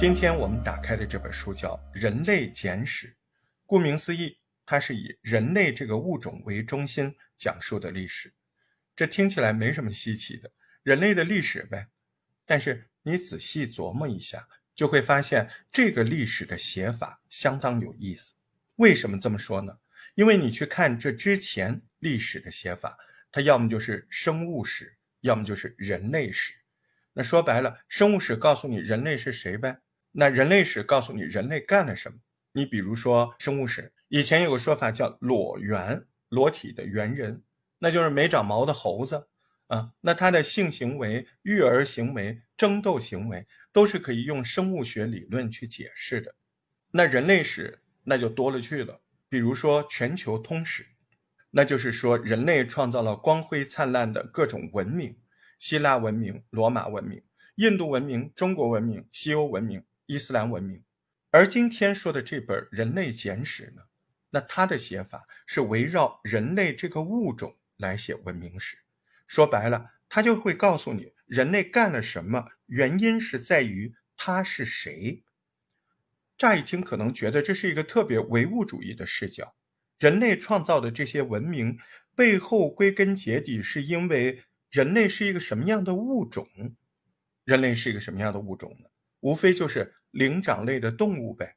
今天我们打开的这本书叫《人类简史》，顾名思义，它是以人类这个物种为中心讲述的历史。这听起来没什么稀奇的，人类的历史呗。但是你仔细琢磨一下，就会发现这个历史的写法相当有意思。为什么这么说呢？因为你去看这之前历史的写法，它要么就是生物史，要么就是人类史。那说白了，生物史告诉你人类是谁呗。那人类史告诉你人类干了什么？你比如说生物史，以前有个说法叫裸猿，裸体的猿人，那就是没长毛的猴子啊。那他的性行为、育儿行为、争斗行为，都是可以用生物学理论去解释的。那人类史那就多了去了，比如说全球通史，那就是说人类创造了光辉灿烂的各种文明：希腊文明、罗马文明、印度文明、中国文明、西欧文明。伊斯兰文明，而今天说的这本《人类简史》呢，那它的写法是围绕人类这个物种来写文明史。说白了，它就会告诉你人类干了什么，原因是在于他是谁。乍一听可能觉得这是一个特别唯物主义的视角，人类创造的这些文明背后归根结底是因为人类是一个什么样的物种？人类是一个什么样的物种呢？无非就是灵长类的动物呗，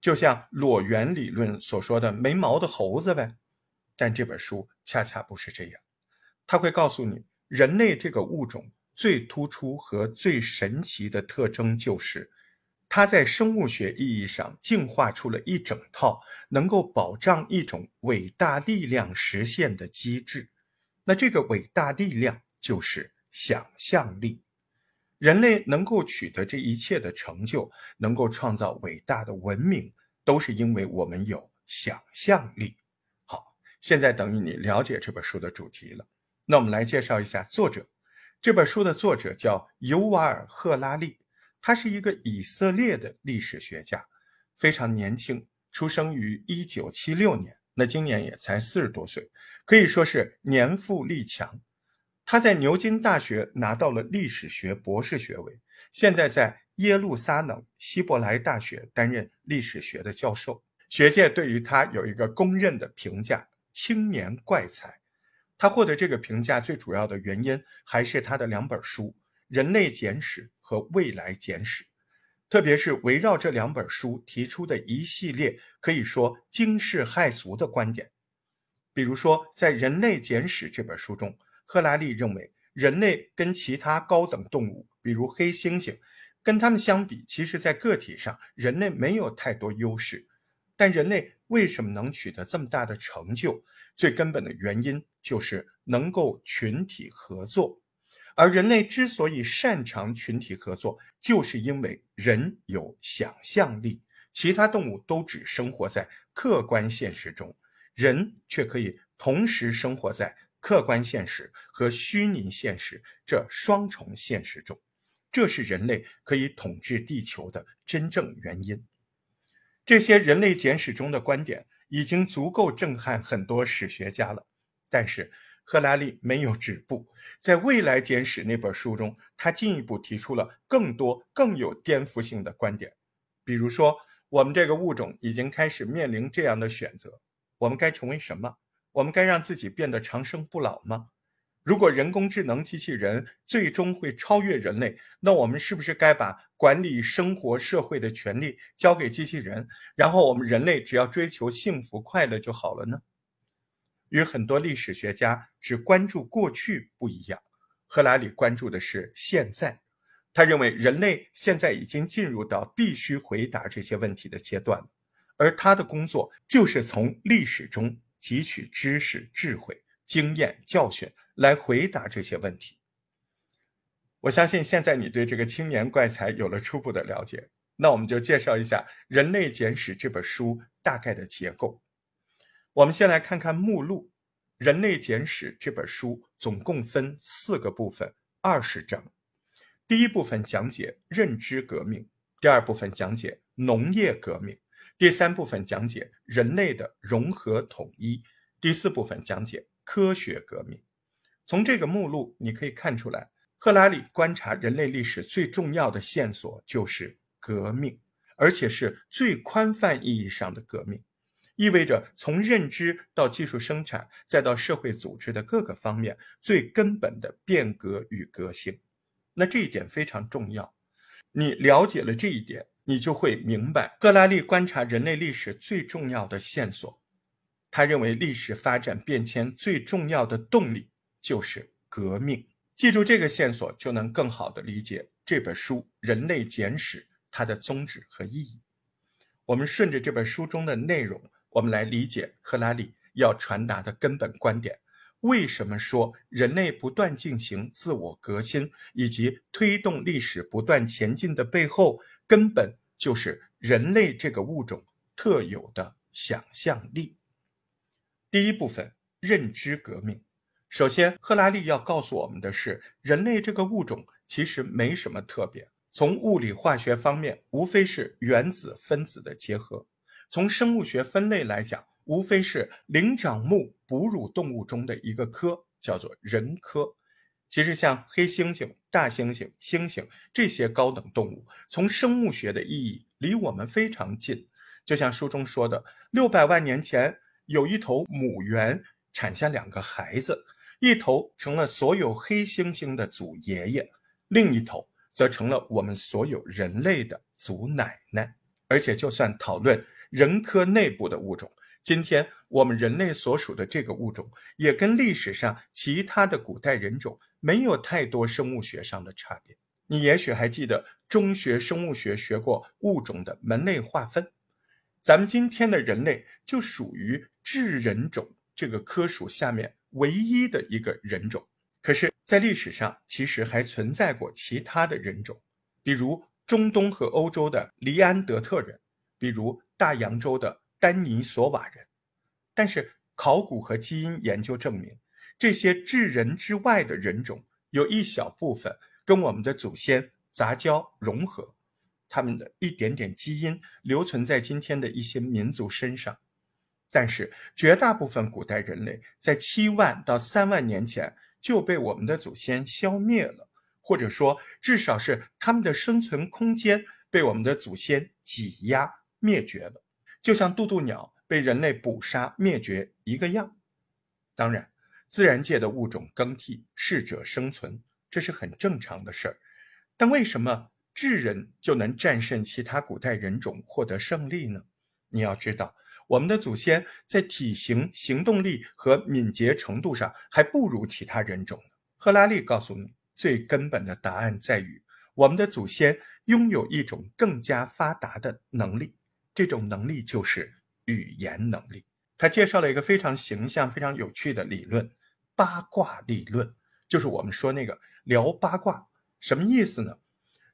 就像裸猿理论所说的没毛的猴子呗。但这本书恰恰不是这样，它会告诉你，人类这个物种最突出和最神奇的特征就是，它在生物学意义上进化出了一整套能够保障一种伟大力量实现的机制。那这个伟大力量就是想象力。人类能够取得这一切的成就，能够创造伟大的文明，都是因为我们有想象力。好，现在等于你了解这本书的主题了。那我们来介绍一下作者。这本书的作者叫尤瓦尔·赫拉利，他是一个以色列的历史学家，非常年轻，出生于1976年，那今年也才四十多岁，可以说是年富力强。他在牛津大学拿到了历史学博士学位，现在在耶路撒冷希伯来大学担任历史学的教授。学界对于他有一个公认的评价：青年怪才。他获得这个评价最主要的原因还是他的两本书《人类简史》和《未来简史》，特别是围绕这两本书提出的一系列可以说惊世骇俗的观点。比如说，在《人类简史》这本书中。赫拉利认为，人类跟其他高等动物，比如黑猩猩，跟他们相比，其实在个体上，人类没有太多优势。但人类为什么能取得这么大的成就？最根本的原因就是能够群体合作。而人类之所以擅长群体合作，就是因为人有想象力。其他动物都只生活在客观现实中，人却可以同时生活在。客观现实和虚拟现实这双重现实中，这是人类可以统治地球的真正原因。这些人类简史中的观点已经足够震撼很多史学家了。但是赫拉利没有止步，在未来简史那本书中，他进一步提出了更多更有颠覆性的观点。比如说，我们这个物种已经开始面临这样的选择：我们该成为什么？我们该让自己变得长生不老吗？如果人工智能机器人最终会超越人类，那我们是不是该把管理生活社会的权利交给机器人，然后我们人类只要追求幸福快乐就好了呢？与很多历史学家只关注过去不一样，赫拉里关注的是现在。他认为人类现在已经进入到必须回答这些问题的阶段，而他的工作就是从历史中。汲取知识、智慧、经验、教训来回答这些问题。我相信现在你对这个青年怪才有了初步的了解。那我们就介绍一下《人类简史》这本书大概的结构。我们先来看看目录，《人类简史》这本书总共分四个部分，二十章。第一部分讲解认知革命，第二部分讲解农业革命。第三部分讲解人类的融合统一，第四部分讲解科学革命。从这个目录你可以看出来，赫拉里观察人类历史最重要的线索就是革命，而且是最宽泛意义上的革命，意味着从认知到技术生产，再到社会组织的各个方面最根本的变革与革新。那这一点非常重要，你了解了这一点，你就会明白赫拉利观察人类历史最重要的线索。他认为历史发展变迁最重要的动力就是革命。记住这个线索，就能更好地理解这本书《人类简史》它的宗旨和意义。我们顺着这本书中的内容，我们来理解赫拉利要传达的根本观点。为什么说人类不断进行自我革新，以及推动历史不断前进的背后，根本就是人类这个物种特有的想象力？第一部分，认知革命。首先，赫拉利要告诉我们的是，人类这个物种其实没什么特别。从物理化学方面，无非是原子分子的结合；从生物学分类来讲，无非是灵长目哺乳动物中的一个科，叫做人科。其实，像黑猩猩、大猩猩、猩猩这些高等动物，从生物学的意义离我们非常近。就像书中说的，六百万年前有一头母猿产下两个孩子，一头成了所有黑猩猩的祖爷爷，另一头则成了我们所有人类的祖奶奶。而且，就算讨论人科内部的物种。今天我们人类所属的这个物种，也跟历史上其他的古代人种没有太多生物学上的差别。你也许还记得中学生物学学过物种的门类划分，咱们今天的人类就属于智人种这个科属下面唯一的一个人种。可是，在历史上其实还存在过其他的人种，比如中东和欧洲的黎安德特人，比如大洋洲的。丹尼索瓦人，但是考古和基因研究证明，这些智人之外的人种有一小部分跟我们的祖先杂交融合，他们的一点点基因留存在今天的一些民族身上，但是绝大部分古代人类在七万到三万年前就被我们的祖先消灭了，或者说至少是他们的生存空间被我们的祖先挤压灭绝了。就像渡渡鸟被人类捕杀灭绝一个样，当然，自然界的物种更替，适者生存，这是很正常的事儿。但为什么智人就能战胜其他古代人种获得胜利呢？你要知道，我们的祖先在体型、行动力和敏捷程度上还不如其他人种呢。赫拉利告诉你，最根本的答案在于，我们的祖先拥有一种更加发达的能力。这种能力就是语言能力。他介绍了一个非常形象、非常有趣的理论——八卦理论，就是我们说那个聊八卦。什么意思呢？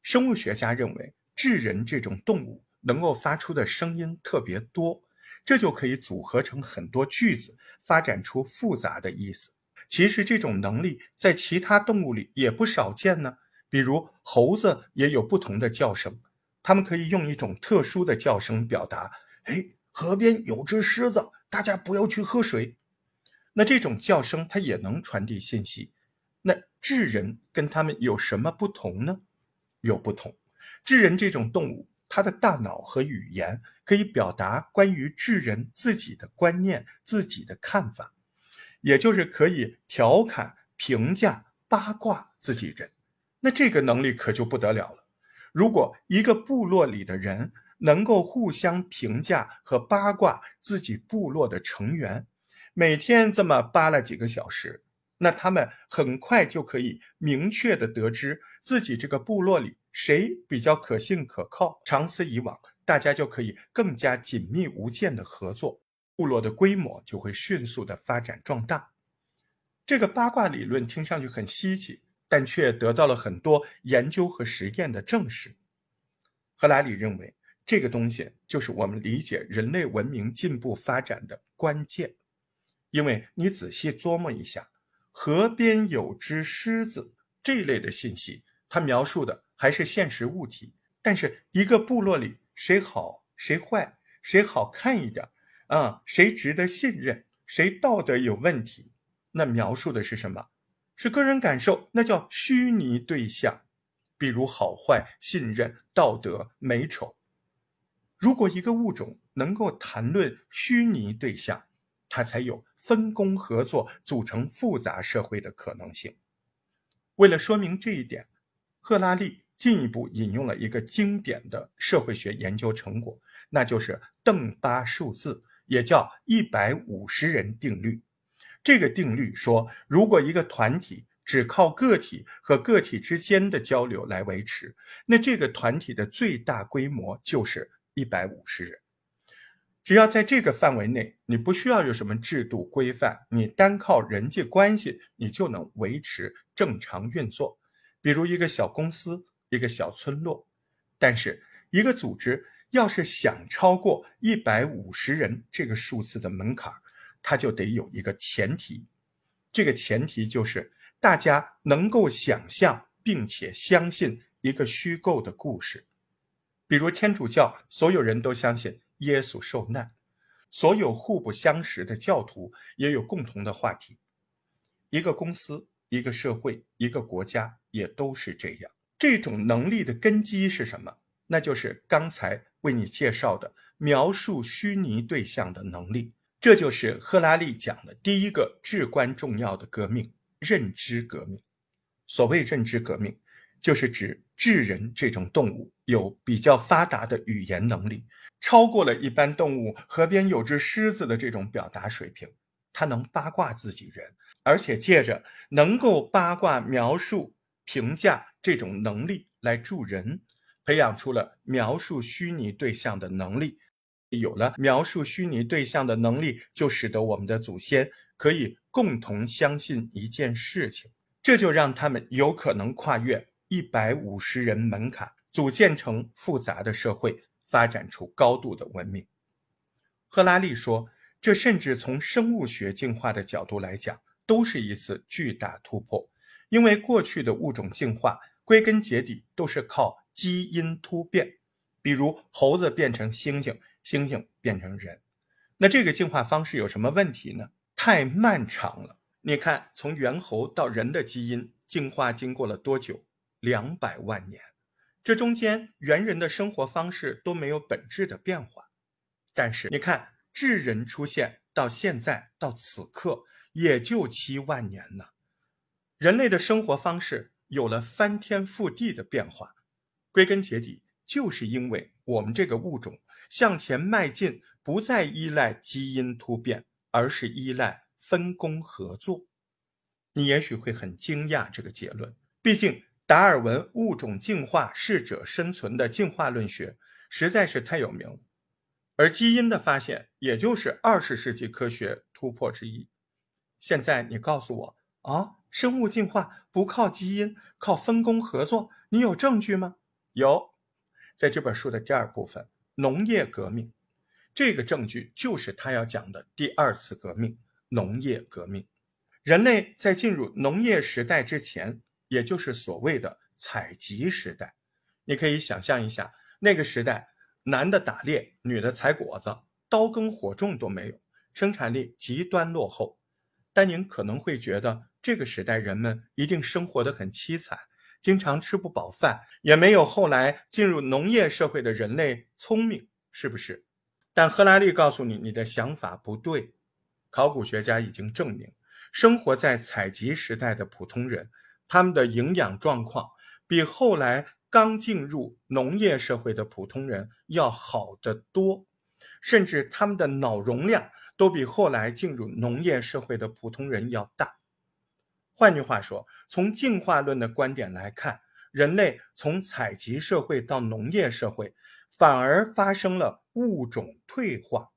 生物学家认为，智人这种动物能够发出的声音特别多，这就可以组合成很多句子，发展出复杂的意思。其实这种能力在其他动物里也不少见呢，比如猴子也有不同的叫声。他们可以用一种特殊的叫声表达：“哎，河边有只狮子，大家不要去喝水。”那这种叫声它也能传递信息。那智人跟他们有什么不同呢？有不同。智人这种动物，它的大脑和语言可以表达关于智人自己的观念、自己的看法，也就是可以调侃、评价、八卦自己人。那这个能力可就不得了了。如果一个部落里的人能够互相评价和八卦自己部落的成员，每天这么扒拉几个小时，那他们很快就可以明确的得知自己这个部落里谁比较可信可靠。长此以往，大家就可以更加紧密无间的合作，部落的规模就会迅速的发展壮大。这个八卦理论听上去很稀奇。但却得到了很多研究和实验的证实。赫拉里认为，这个东西就是我们理解人类文明进步发展的关键。因为你仔细琢磨一下，“河边有只狮子”这类的信息，它描述的还是现实物体。但是，一个部落里谁好谁坏，谁好看一点啊，谁值得信任，谁道德有问题，那描述的是什么？是个人感受，那叫虚拟对象。比如好坏、信任、道德、美丑。如果一个物种能够谈论虚拟对象，它才有分工合作、组成复杂社会的可能性。为了说明这一点，赫拉利进一步引用了一个经典的社会学研究成果，那就是邓巴数字，也叫一百五十人定律。这个定律说，如果一个团体只靠个体和个体之间的交流来维持，那这个团体的最大规模就是一百五十人。只要在这个范围内，你不需要有什么制度规范，你单靠人际关系，你就能维持正常运作。比如一个小公司，一个小村落。但是，一个组织要是想超过一百五十人这个数字的门槛，它就得有一个前提。这个前提就是大家能够想象并且相信一个虚构的故事。比如天主教，所有人都相信。耶稣受难，所有互不相识的教徒也有共同的话题。一个公司、一个社会、一个国家也都是这样。这种能力的根基是什么？那就是刚才为你介绍的描述虚拟对象的能力。这就是赫拉利讲的第一个至关重要的革命——认知革命。所谓认知革命。就是指智人这种动物有比较发达的语言能力，超过了一般动物河边有只狮子的这种表达水平。它能八卦自己人，而且借着能够八卦描述、评价这种能力来助人，培养出了描述虚拟对象的能力。有了描述虚拟对象的能力，就使得我们的祖先可以共同相信一件事情，这就让他们有可能跨越。一百五十人门槛，组建成复杂的社会，发展出高度的文明。赫拉利说，这甚至从生物学进化的角度来讲，都是一次巨大突破。因为过去的物种进化，归根结底都是靠基因突变，比如猴子变成猩猩，猩猩变成人。那这个进化方式有什么问题呢？太漫长了。你看，从猿猴到人的基因进化经过了多久？两百万年，这中间猿人的生活方式都没有本质的变化，但是你看智人出现到现在到此刻也就七万年呢，人类的生活方式有了翻天覆地的变化，归根结底就是因为我们这个物种向前迈进，不再依赖基因突变，而是依赖分工合作。你也许会很惊讶这个结论，毕竟。达尔文物种进化适者生存的进化论学实在是太有名了，而基因的发现也就是二十世纪科学突破之一。现在你告诉我啊，生物进化不靠基因，靠分工合作，你有证据吗？有，在这本书的第二部分——农业革命，这个证据就是他要讲的第二次革命——农业革命。人类在进入农业时代之前。也就是所谓的采集时代，你可以想象一下，那个时代，男的打猎，女的采果子，刀耕火种都没有，生产力极端落后。但您可能会觉得，这个时代人们一定生活得很凄惨，经常吃不饱饭，也没有后来进入农业社会的人类聪明，是不是？但赫拉利告诉你，你的想法不对。考古学家已经证明，生活在采集时代的普通人。他们的营养状况比后来刚进入农业社会的普通人要好得多，甚至他们的脑容量都比后来进入农业社会的普通人要大。换句话说，从进化论的观点来看，人类从采集社会到农业社会，反而发生了物种退化。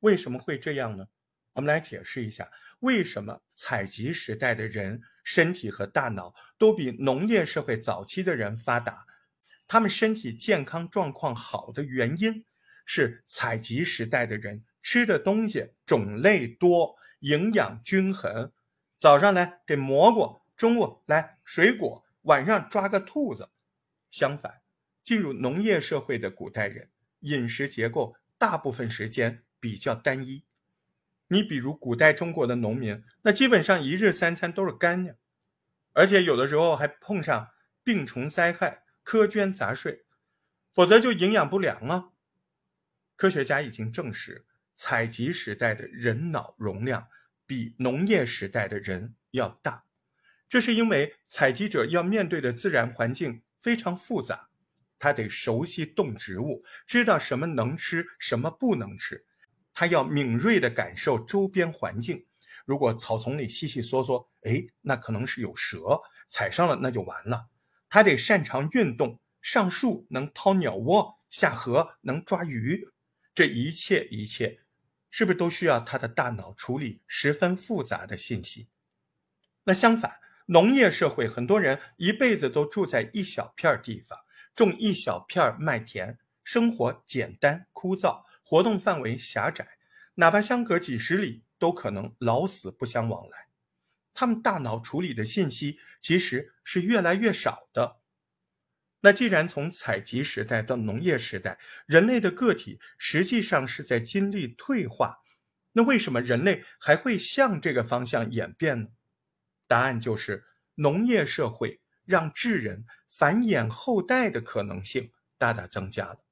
为什么会这样呢？我们来解释一下，为什么采集时代的人。身体和大脑都比农业社会早期的人发达，他们身体健康状况好的原因是采集时代的人吃的东西种类多，营养均衡。早上来给蘑菇，中午来水果，晚上抓个兔子。相反，进入农业社会的古代人饮食结构大部分时间比较单一。你比如古代中国的农民，那基本上一日三餐都是干粮，而且有的时候还碰上病虫灾害、苛捐杂税，否则就营养不良啊。科学家已经证实，采集时代的人脑容量比农业时代的人要大，这是因为采集者要面对的自然环境非常复杂，他得熟悉动植物，知道什么能吃，什么不能吃，他要敏锐地感受周边环境。如果草丛里稀稀嗦嗦，哎，那可能是有蛇，踩上了那就完了。他得擅长运动，上树能掏鸟窝，下河能抓鱼。这一切一切，是不是都需要他的大脑处理十分复杂的信息？那相反，农业社会很多人一辈子都住在一小片地方，种一小片麦田，生活简单枯燥，活动范围狭窄，哪怕相隔几十里，都可能老死不相往来。他们大脑处理的信息其实是越来越少的。那既然从采集时代到农业时代，人类的个体实际上是在经历退化，那为什么人类还会向这个方向演变呢？答案就是农业社会让智人繁衍后代的可能性大大增加了。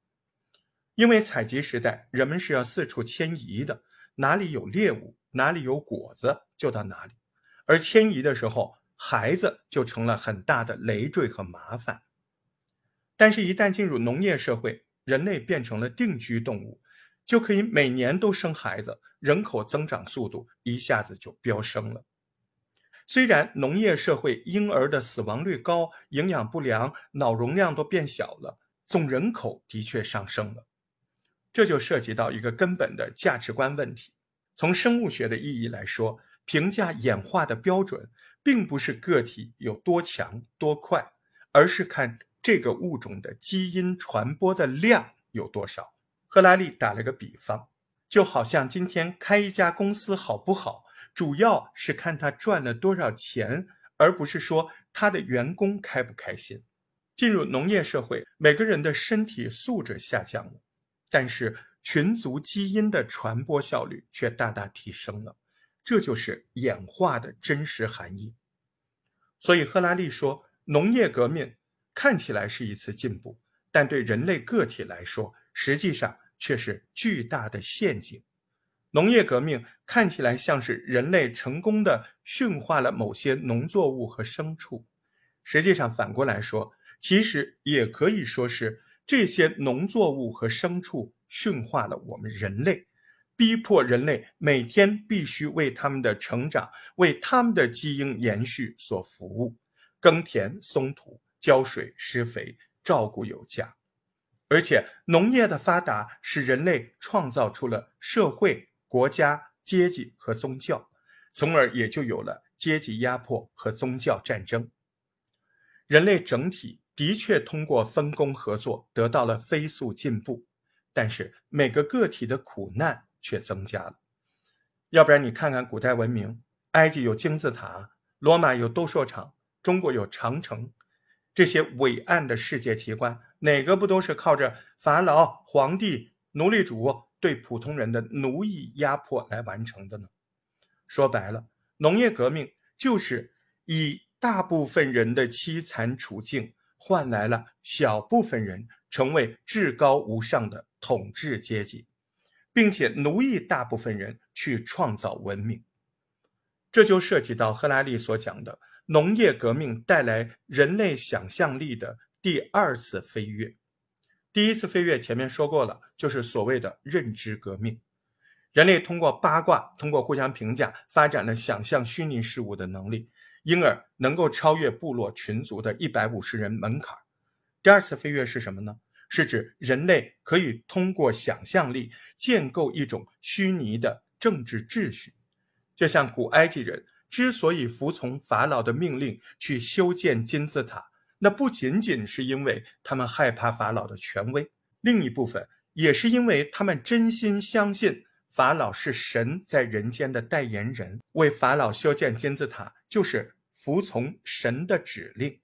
因为采集时代人们是要四处迁移的，哪里有猎物，哪里有果子就到哪里，而迁移的时候，孩子就成了很大的累赘和麻烦。但是，一旦进入农业社会，人类变成了定居动物，就可以每年都生孩子，人口增长速度一下子就飙升了。虽然农业社会婴儿的死亡率高，营养不良，脑容量都变小了，总人口的确上升了。这就涉及到一个根本的价值观问题。从生物学的意义来说，评价演化的标准，并不是个体有多强多快，而是看。这个物种的基因传播的量有多少？赫拉利打了个比方，就好像今天开一家公司好不好，主要是看他赚了多少钱，而不是说他的员工开不开心。进入农业社会，每个人的身体素质下降了，但是群族基因的传播效率却大大提升了，这就是演化的真实含义。所以赫拉利说，农业革命。看起来是一次进步，但对人类个体来说，实际上却是巨大的陷阱。农业革命看起来像是人类成功的驯化了某些农作物和牲畜，实际上反过来说，其实也可以说是这些农作物和牲畜驯化了我们人类，逼迫人类每天必须为他们的成长、为他们的基因延续所服务，耕田松土。浇水、施肥、照顾有加，而且农业的发达使人类创造出了社会、国家、阶级和宗教，从而也就有了阶级压迫和宗教战争。人类整体的确通过分工合作得到了飞速进步，但是每个个体的苦难却增加了。要不然你看看古代文明，埃及有金字塔，罗马有斗兽场，中国有长城。这些伟岸的世界奇观，哪个不都是靠着法老、皇帝、奴隶主对普通人的奴役压迫来完成的呢？说白了，农业革命就是以大部分人的凄惨处境换来了小部分人成为至高无上的统治阶级，并且奴役大部分人去创造文明。这就涉及到赫拉利所讲的。农业革命带来人类想象力的第二次飞跃。第一次飞跃前面说过了，就是所谓的认知革命。人类通过八卦，通过互相评价，发展了想象虚拟事物的能力，因而能够超越部落群族的一百五十人门槛。第二次飞跃是什么呢？是指人类可以通过想象力建构一种虚拟的政治秩序，就像古埃及人。之所以服从法老的命令去修建金字塔，那不仅仅是因为他们害怕法老的权威，另一部分也是因为他们真心相信法老是神在人间的代言人，为法老修建金字塔就是服从神的指令。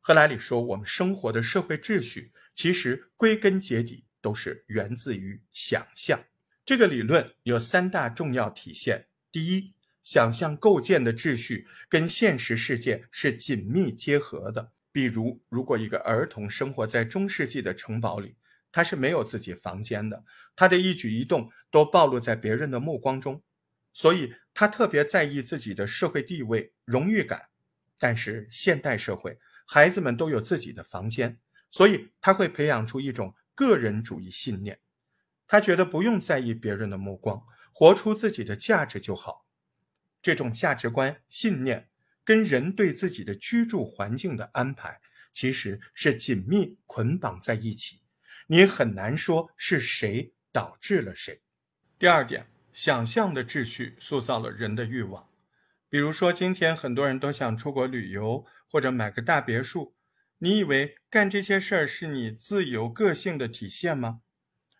赫拉里说，我们生活的社会秩序其实归根结底都是源自于想象。这个理论有三大重要体现：第一，想象构建的秩序跟现实世界是紧密结合的。比如，如果一个儿童生活在中世纪的城堡里，他是没有自己房间的，他的一举一动都暴露在别人的目光中，所以他特别在意自己的社会地位、荣誉感。但是现代社会，孩子们都有自己的房间，所以他会培养出一种个人主义信念，他觉得不用在意别人的目光，活出自己的价值就好。这种价值观信念。跟人对自己的居住环境的安排，其实是紧密捆绑在一起。你很难说是谁导致了谁。第二点，想象的秩序塑造了人的欲望。比如说，今天很多人都想出国旅游或者买个大别墅。你以为干这些事儿是你自由个性的体现吗？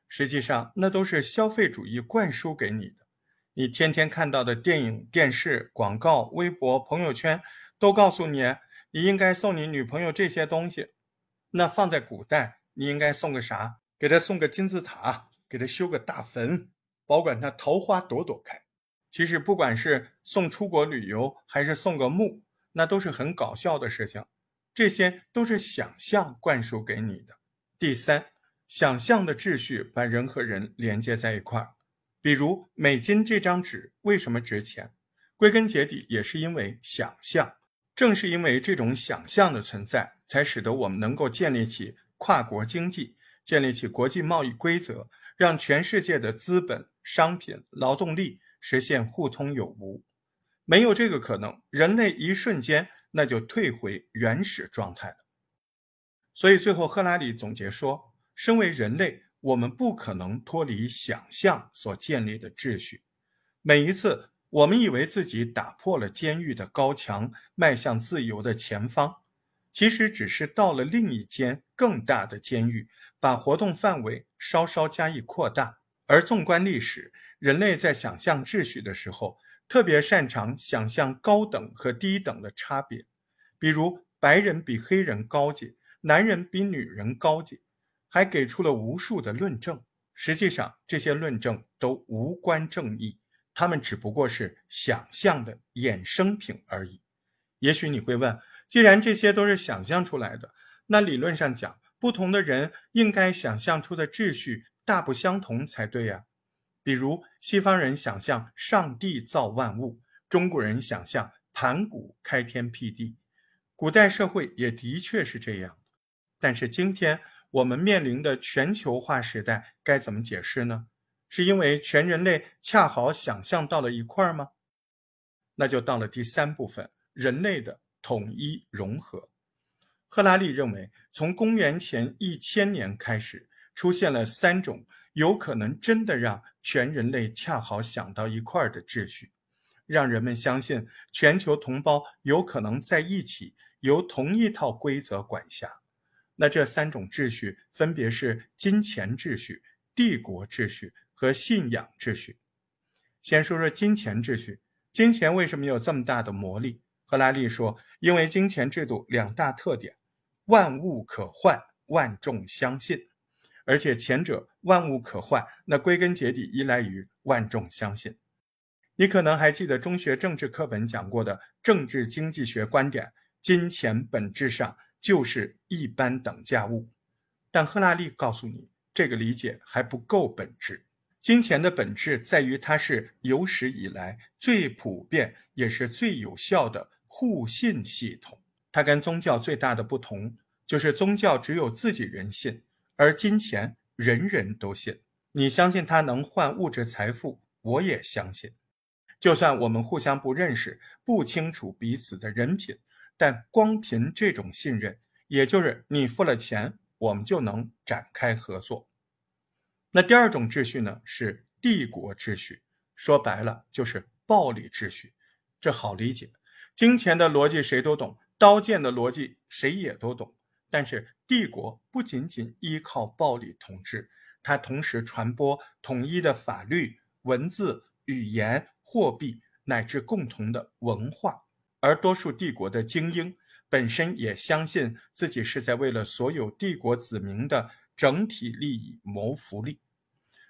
实际上，那都是消费主义灌输给你的。你天天看到的电影、电视、广告、微博、朋友圈，都告诉你你应该送你女朋友这些东西。那放在古代，你应该送个啥？给她送个金字塔，给她修个大坟，保管她桃花朵朵开。其实，不管是送出国旅游，还是送个墓，那都是很搞笑的事情。这些都是想象灌输给你的。第三，想象的秩序把人和人连接在一块儿。比如美金这张纸为什么值钱？归根结底也是因为想象。正是因为这种想象的存在，才使得我们能够建立起跨国经济，建立起国际贸易规则，让全世界的资本、商品、劳动力实现互通有无。没有这个可能，人类一瞬间那就退回原始状态了。所以最后，赫拉里总结说：身为人类。我们不可能脱离想象所建立的秩序。每一次，我们以为自己打破了监狱的高墙，迈向自由的前方，其实只是到了另一间更大的监狱，把活动范围稍稍加以扩大。而纵观历史，人类在想象秩序的时候，特别擅长想象高等和低等的差别，比如白人比黑人高级，男人比女人高级。还给出了无数的论证，实际上这些论证都无关正义，他们只不过是想象的衍生品而已。也许你会问，既然这些都是想象出来的，那理论上讲，不同的人应该想象出的秩序大不相同才对呀？比如西方人想象上帝造万物，中国人想象盘古开天辟地，古代社会也的确是这样，但是今天。我们面临的全球化时代该怎么解释呢？是因为全人类恰好想象到了一块儿吗？那就到了第三部分，人类的统一融合。赫拉利认为，从公元前一千年开始，出现了三种有可能真的让全人类恰好想到一块儿的秩序，让人们相信全球同胞有可能在一起，由同一套规则管辖。那这三种秩序分别是金钱秩序、帝国秩序和信仰秩序。先说说金钱秩序，金钱为什么有这么大的魔力？赫拉利说，因为金钱制度两大特点：万物可换，万众相信。而且前者万物可换，那归根结底依赖于万众相信。你可能还记得中学政治课本讲过的政治经济学观点：金钱本质上。就是一般等价物，但赫拉利告诉你，这个理解还不够本质。金钱的本质在于它是有史以来最普遍也是最有效的互信系统。它跟宗教最大的不同就是，宗教只有自己人信，而金钱人人都信。你相信它能换物质财富，我也相信。就算我们互相不认识，不清楚彼此的人品。但光凭这种信任，也就是你付了钱，我们就能展开合作。那第二种秩序呢，是帝国秩序，说白了就是暴力秩序。这好理解，金钱的逻辑谁都懂，刀剑的逻辑谁也都懂。但是帝国不仅仅依靠暴力统治，它同时传播统一的法律、文字、语言、货币乃至共同的文化。而多数帝国的精英本身也相信自己是在为了所有帝国子民的整体利益谋福利。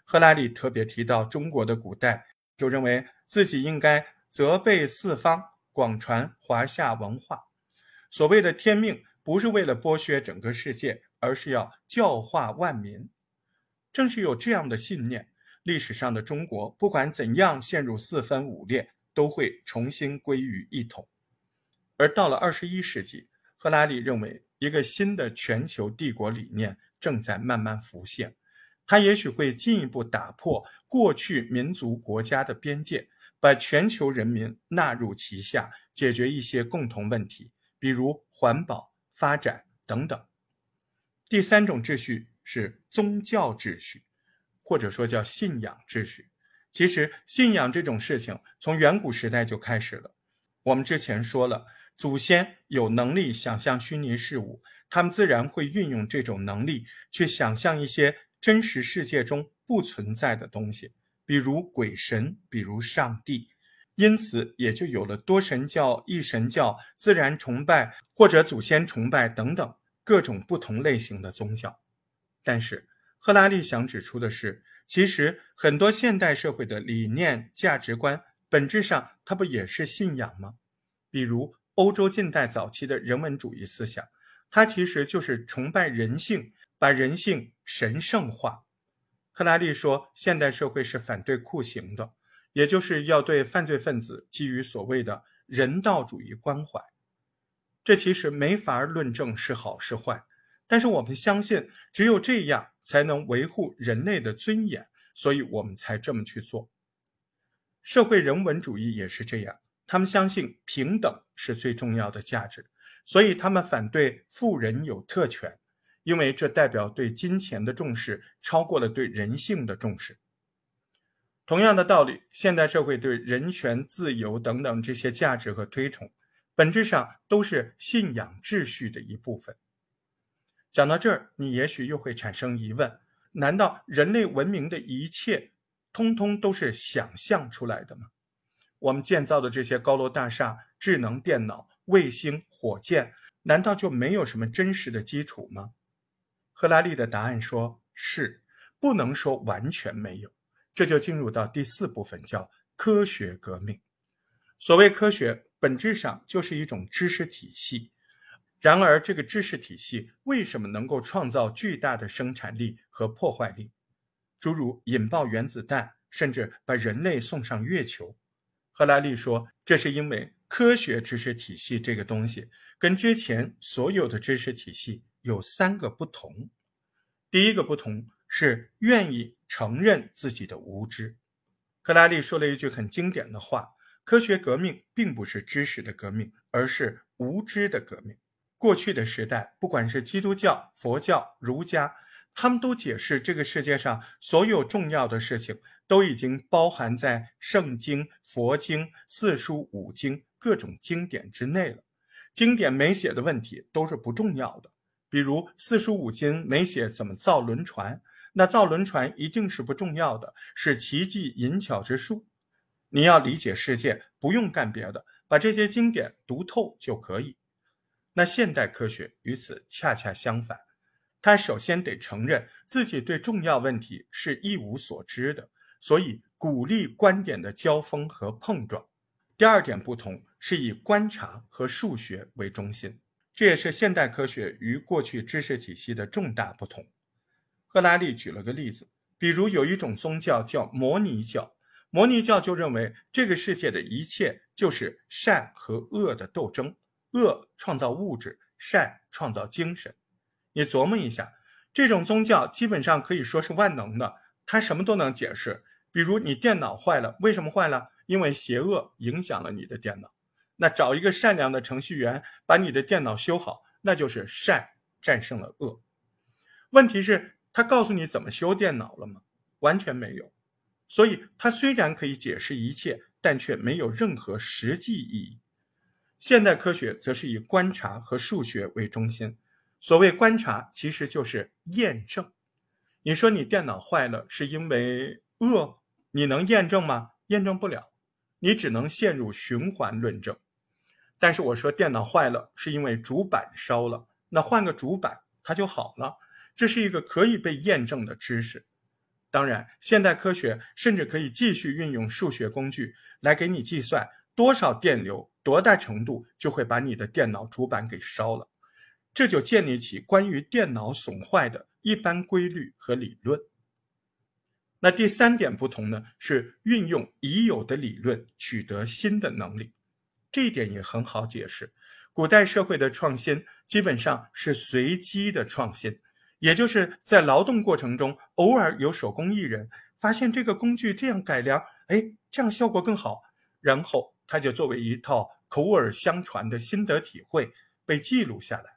赫拉利特别提到中国的古代，就认为自己应该责备四方，广传华夏文化。所谓的天命，不是为了剥削整个世界，而是要教化万民。正是有这样的信念，历史上的中国不管怎样陷入四分五裂，都会重新归于一统。而到了二十一世纪，赫拉利认为一个新的全球帝国理念正在慢慢浮现，它也许会进一步打破过去民族国家的边界，把全球人民纳入旗下，解决一些共同问题，比如环保、发展等等。第三种秩序。是宗教秩序，或者说叫信仰秩序。其实，信仰这种事情从远古时代就开始了。我们之前说了，祖先有能力想象虚拟事物，他们自然会运用这种能力去想象一些真实世界中不存在的东西，比如鬼神，比如上帝。因此，也就有了多神教、一神教、自然崇拜或者祖先崇拜等等各种不同类型的宗教。但是，赫拉利想指出的是，其实很多现代社会的理念、价值观，本质上它不也是信仰吗？比如欧洲近代早期的人文主义思想，它其实就是崇拜人性，把人性神圣化。克拉利说，现代社会是反对酷刑的，也就是要对犯罪分子基于所谓的人道主义关怀。这其实没法论证是好是坏。但是我们相信，只有这样才能维护人类的尊严，所以我们才这么去做。社会人文主义也是这样，他们相信平等是最重要的价值，所以他们反对富人有特权，因为这代表对金钱的重视超过了对人性的重视。同样的道理，现代社会对人权、自由等等这些价值和推崇，本质上都是信仰秩序的一部分。讲到这儿，你也许又会产生疑问：难道人类文明的一切，通通都是想象出来的吗？我们建造的这些高楼大厦、智能电脑、卫星、火箭，难道就没有什么真实的基础吗？赫拉利的答案说是，不能说完全没有。这就进入到第四部分，叫科学革命。所谓科学，本质上就是一种知识体系。然而，这个知识体系为什么能够创造巨大的生产力和破坏力，诸如引爆原子弹，甚至把人类送上月球？赫拉利说，这是因为科学知识体系这个东西跟之前所有的知识体系有三个不同。第一个不同是愿意承认自己的无知。赫拉利说了一句很经典的话：“科学革命并不是知识的革命，而是无知的革命。”过去的时代，不管是基督教、佛教、儒家，他们都解释这个世界上所有重要的事情都已经包含在圣经、佛经、四书五经各种经典之内了。经典没写的问题都是不重要的。比如四书五经没写怎么造轮船，那造轮船一定是不重要的，是奇技淫巧之术。你要理解世界，不用干别的，把这些经典读透就可以。那现代科学与此恰恰相反，他首先得承认自己对重要问题是一无所知的，所以鼓励观点的交锋和碰撞。第二点不同是以观察和数学为中心，这也是现代科学与过去知识体系的重大不同。赫拉利举了个例子，比如有一种宗教叫摩尼教，摩尼教就认为这个世界的一切就是善和恶的斗争。恶创造物质，善创造精神。你琢磨一下，这种宗教基本上可以说是万能的，它什么都能解释。比如你电脑坏了，为什么坏了？因为邪恶影响了你的电脑。那找一个善良的程序员把你的电脑修好，那就是善战胜了恶。问题是，他告诉你怎么修电脑了吗？完全没有。所以，它虽然可以解释一切，但却没有任何实际意义。现代科学则是以观察和数学为中心。所谓观察，其实就是验证。你说你电脑坏了是因为恶，你能验证吗？验证不了，你只能陷入循环论证。但是我说电脑坏了是因为主板烧了，那换个主板它就好了。这是一个可以被验证的知识。当然，现代科学甚至可以继续运用数学工具来给你计算。多少电流，多大程度就会把你的电脑主板给烧了。这就建立起关于电脑损坏的一般规律和理论。那第三点不同呢，是运用已有的理论取得新的能力。这一点也很好解释。古代社会的创新基本上是随机的创新，也就是在劳动过程中，偶尔有手工艺人发现这个工具这样改良，哎，这样效果更好，然后他就作为一套口耳相传的心得体会被记录下来。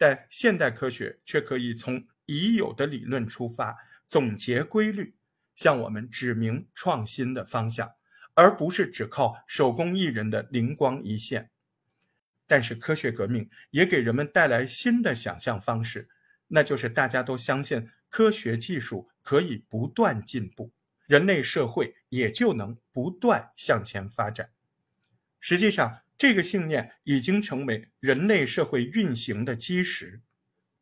但现代科学却可以从已有的理论出发，总结规律，向我们指明创新的方向，而不是只靠手工艺人的灵光一现。但是科学革命也给人们带来新的想象方式，那就是大家都相信科学技术可以不断进步，人类社会也就能不断向前发展。实际上，这个信念已经成为人类社会运行的基石。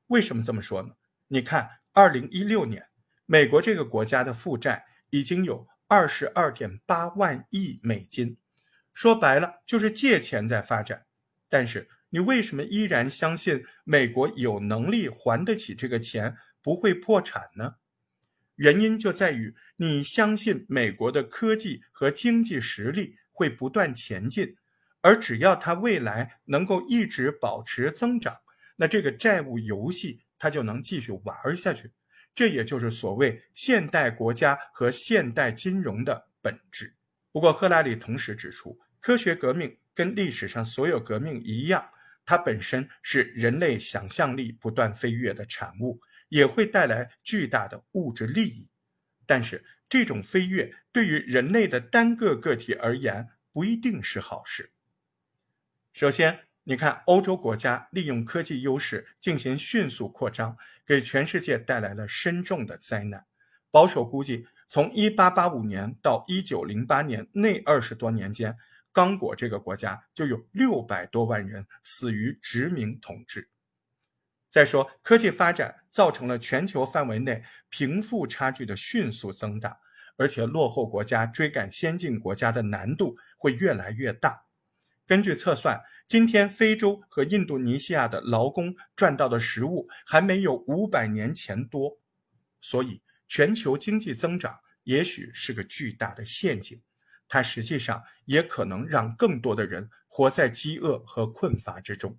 为什么这么说呢？你看，二零一六年，美国这个国家的负债已经有二十二点八万亿美金，说白了就是借钱在发展。但是，你为什么依然相信美国有能力还得起这个钱，不会破产呢？原因就在于你相信美国的科技和经济实力会不断前进。而只要它未来能够一直保持增长，那这个债务游戏它就能继续玩下去。这也就是所谓现代国家和现代金融的本质。不过，赫拉里同时指出，科学革命跟历史上所有革命一样，它本身是人类想象力不断飞跃的产物，也会带来巨大的物质利益。但是，这种飞跃对于人类的单个个体而言，不一定是好事。首先，你看欧洲国家利用科技优势进行迅速扩张，给全世界带来了深重的灾难。保守估计，从1885年到1908年那二十多年间，刚果这个国家就有六百多万人死于殖民统治。再说，科技发展造成了全球范围内贫富差距的迅速增大，而且落后国家追赶先进国家的难度会越来越大。根据测算，今天非洲和印度尼西亚的劳工赚到的食物还没有五百年前多，所以全球经济增长也许是个巨大的陷阱，它实际上也可能让更多的人活在饥饿和困乏之中。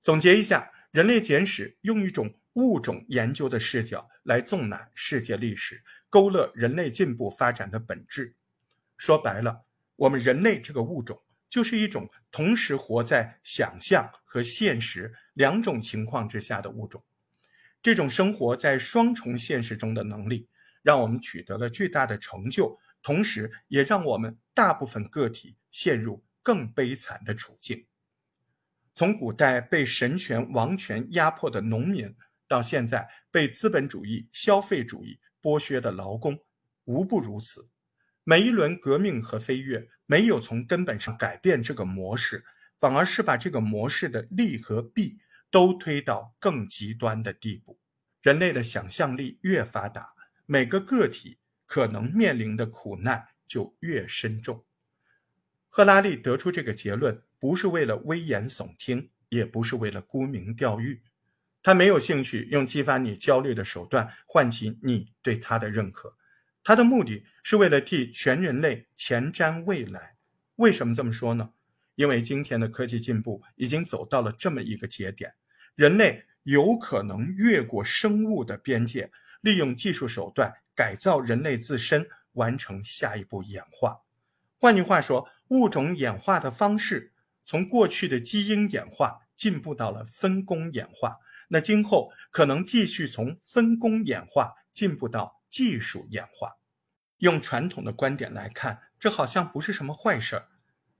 总结一下，《人类简史》用一种物种研究的视角来纵览世界历史，勾勒人类进步发展的本质。说白了，我们人类这个物种。就是一种同时活在想象和现实两种情况之下的物种，这种生活在双重现实中的能力，让我们取得了巨大的成就，同时也让我们大部分个体陷入更悲惨的处境。从古代被神权王权压迫的农民，到现在被资本主义消费主义剥削的劳工，无不如此。每一轮革命和飞跃没有从根本上改变这个模式，反而是把这个模式的利和弊都推到更极端的地步。人类的想象力越发达，每个个体可能面临的苦难就越深重。赫拉利得出这个结论，不是为了危言耸听，也不是为了沽名钓誉，他没有兴趣用激发你焦虑的手段唤起你对他的认可。它的目的是为了替全人类前瞻未来。为什么这么说呢？因为今天的科技进步已经走到了这么一个节点，人类有可能越过生物的边界，利用技术手段改造人类自身，完成下一步演化。换句话说，物种演化的方式从过去的基因演化进步到了分工演化，那今后可能继续从分工演化进步到。技术演化，用传统的观点来看，这好像不是什么坏事儿。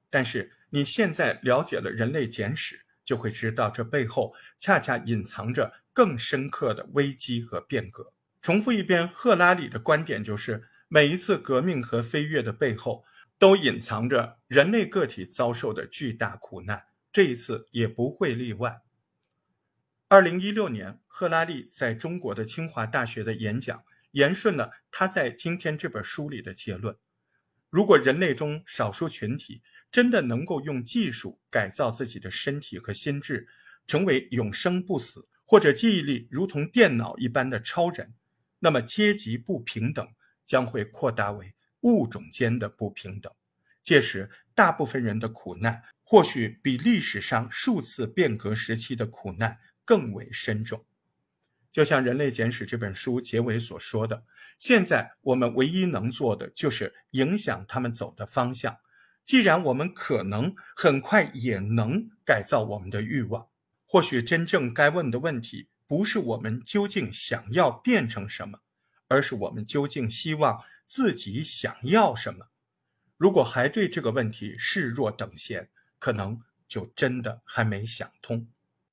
但是你现在了解了人类简史，就会知道这背后恰恰隐藏着更深刻的危机和变革。重复一遍，赫拉里的观点就是：每一次革命和飞跃的背后，都隐藏着人类个体遭受的巨大苦难。这一次也不会例外。二零一六年，赫拉利在中国的清华大学的演讲。言顺了他在今天这本书里的结论：如果人类中少数群体真的能够用技术改造自己的身体和心智，成为永生不死或者记忆力如同电脑一般的超人，那么阶级不平等将会扩大为物种间的不平等。届时，大部分人的苦难或许比历史上数次变革时期的苦难更为深重。就像《人类简史》这本书结尾所说的：“现在我们唯一能做的就是影响他们走的方向。既然我们可能很快也能改造我们的欲望，或许真正该问的问题不是我们究竟想要变成什么，而是我们究竟希望自己想要什么。如果还对这个问题视若等闲，可能就真的还没想通。”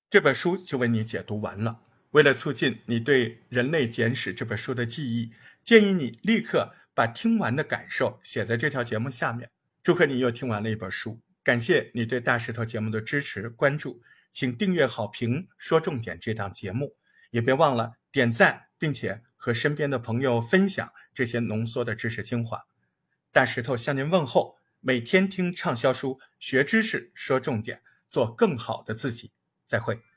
这本书就为你解读完了。为了促进你对《人类简史》这本书的记忆，建议你立刻把听完的感受写在这条节目下面。祝贺你又听完了一本书，感谢你对大石头节目的支持关注，请订阅、好评、说重点这档节目，也别忘了点赞，并且和身边的朋友分享这些浓缩的知识精华。大石头向您问候，每天听畅销书，学知识，说重点，做更好的自己。再会。